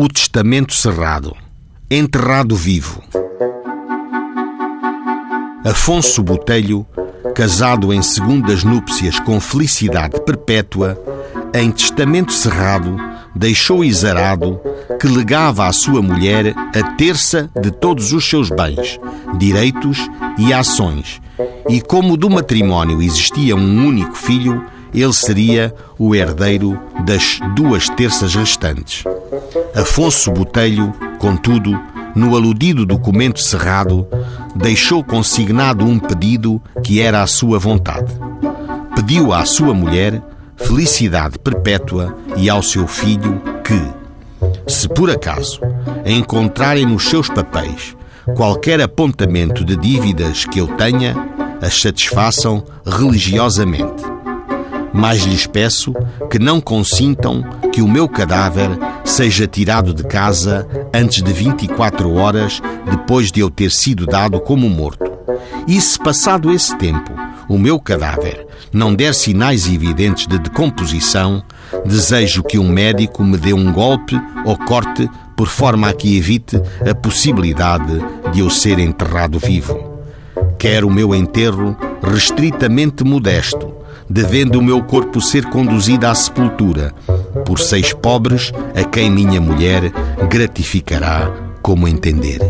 O testamento cerrado. Enterrado vivo. Afonso Botelho, casado em segundas núpcias com felicidade perpétua, em testamento cerrado, deixou Isarado que legava à sua mulher a terça de todos os seus bens, direitos e ações, e como do matrimónio existia um único filho, ele seria o herdeiro das duas terças restantes. Afonso Botelho, contudo, no aludido documento cerrado, deixou consignado um pedido que era a sua vontade. Pediu à sua mulher felicidade perpétua e ao seu filho que, se por acaso encontrarem nos seus papéis qualquer apontamento de dívidas que eu tenha, as satisfaçam religiosamente. Mas lhes peço que não consintam que o meu cadáver seja tirado de casa antes de 24 horas depois de eu ter sido dado como morto. E se passado esse tempo o meu cadáver não der sinais evidentes de decomposição, desejo que um médico me dê um golpe ou corte por forma a que evite a possibilidade de eu ser enterrado vivo. Quero o meu enterro restritamente modesto, devendo o meu corpo ser conduzido à sepultura por seis pobres a quem minha mulher gratificará como entender.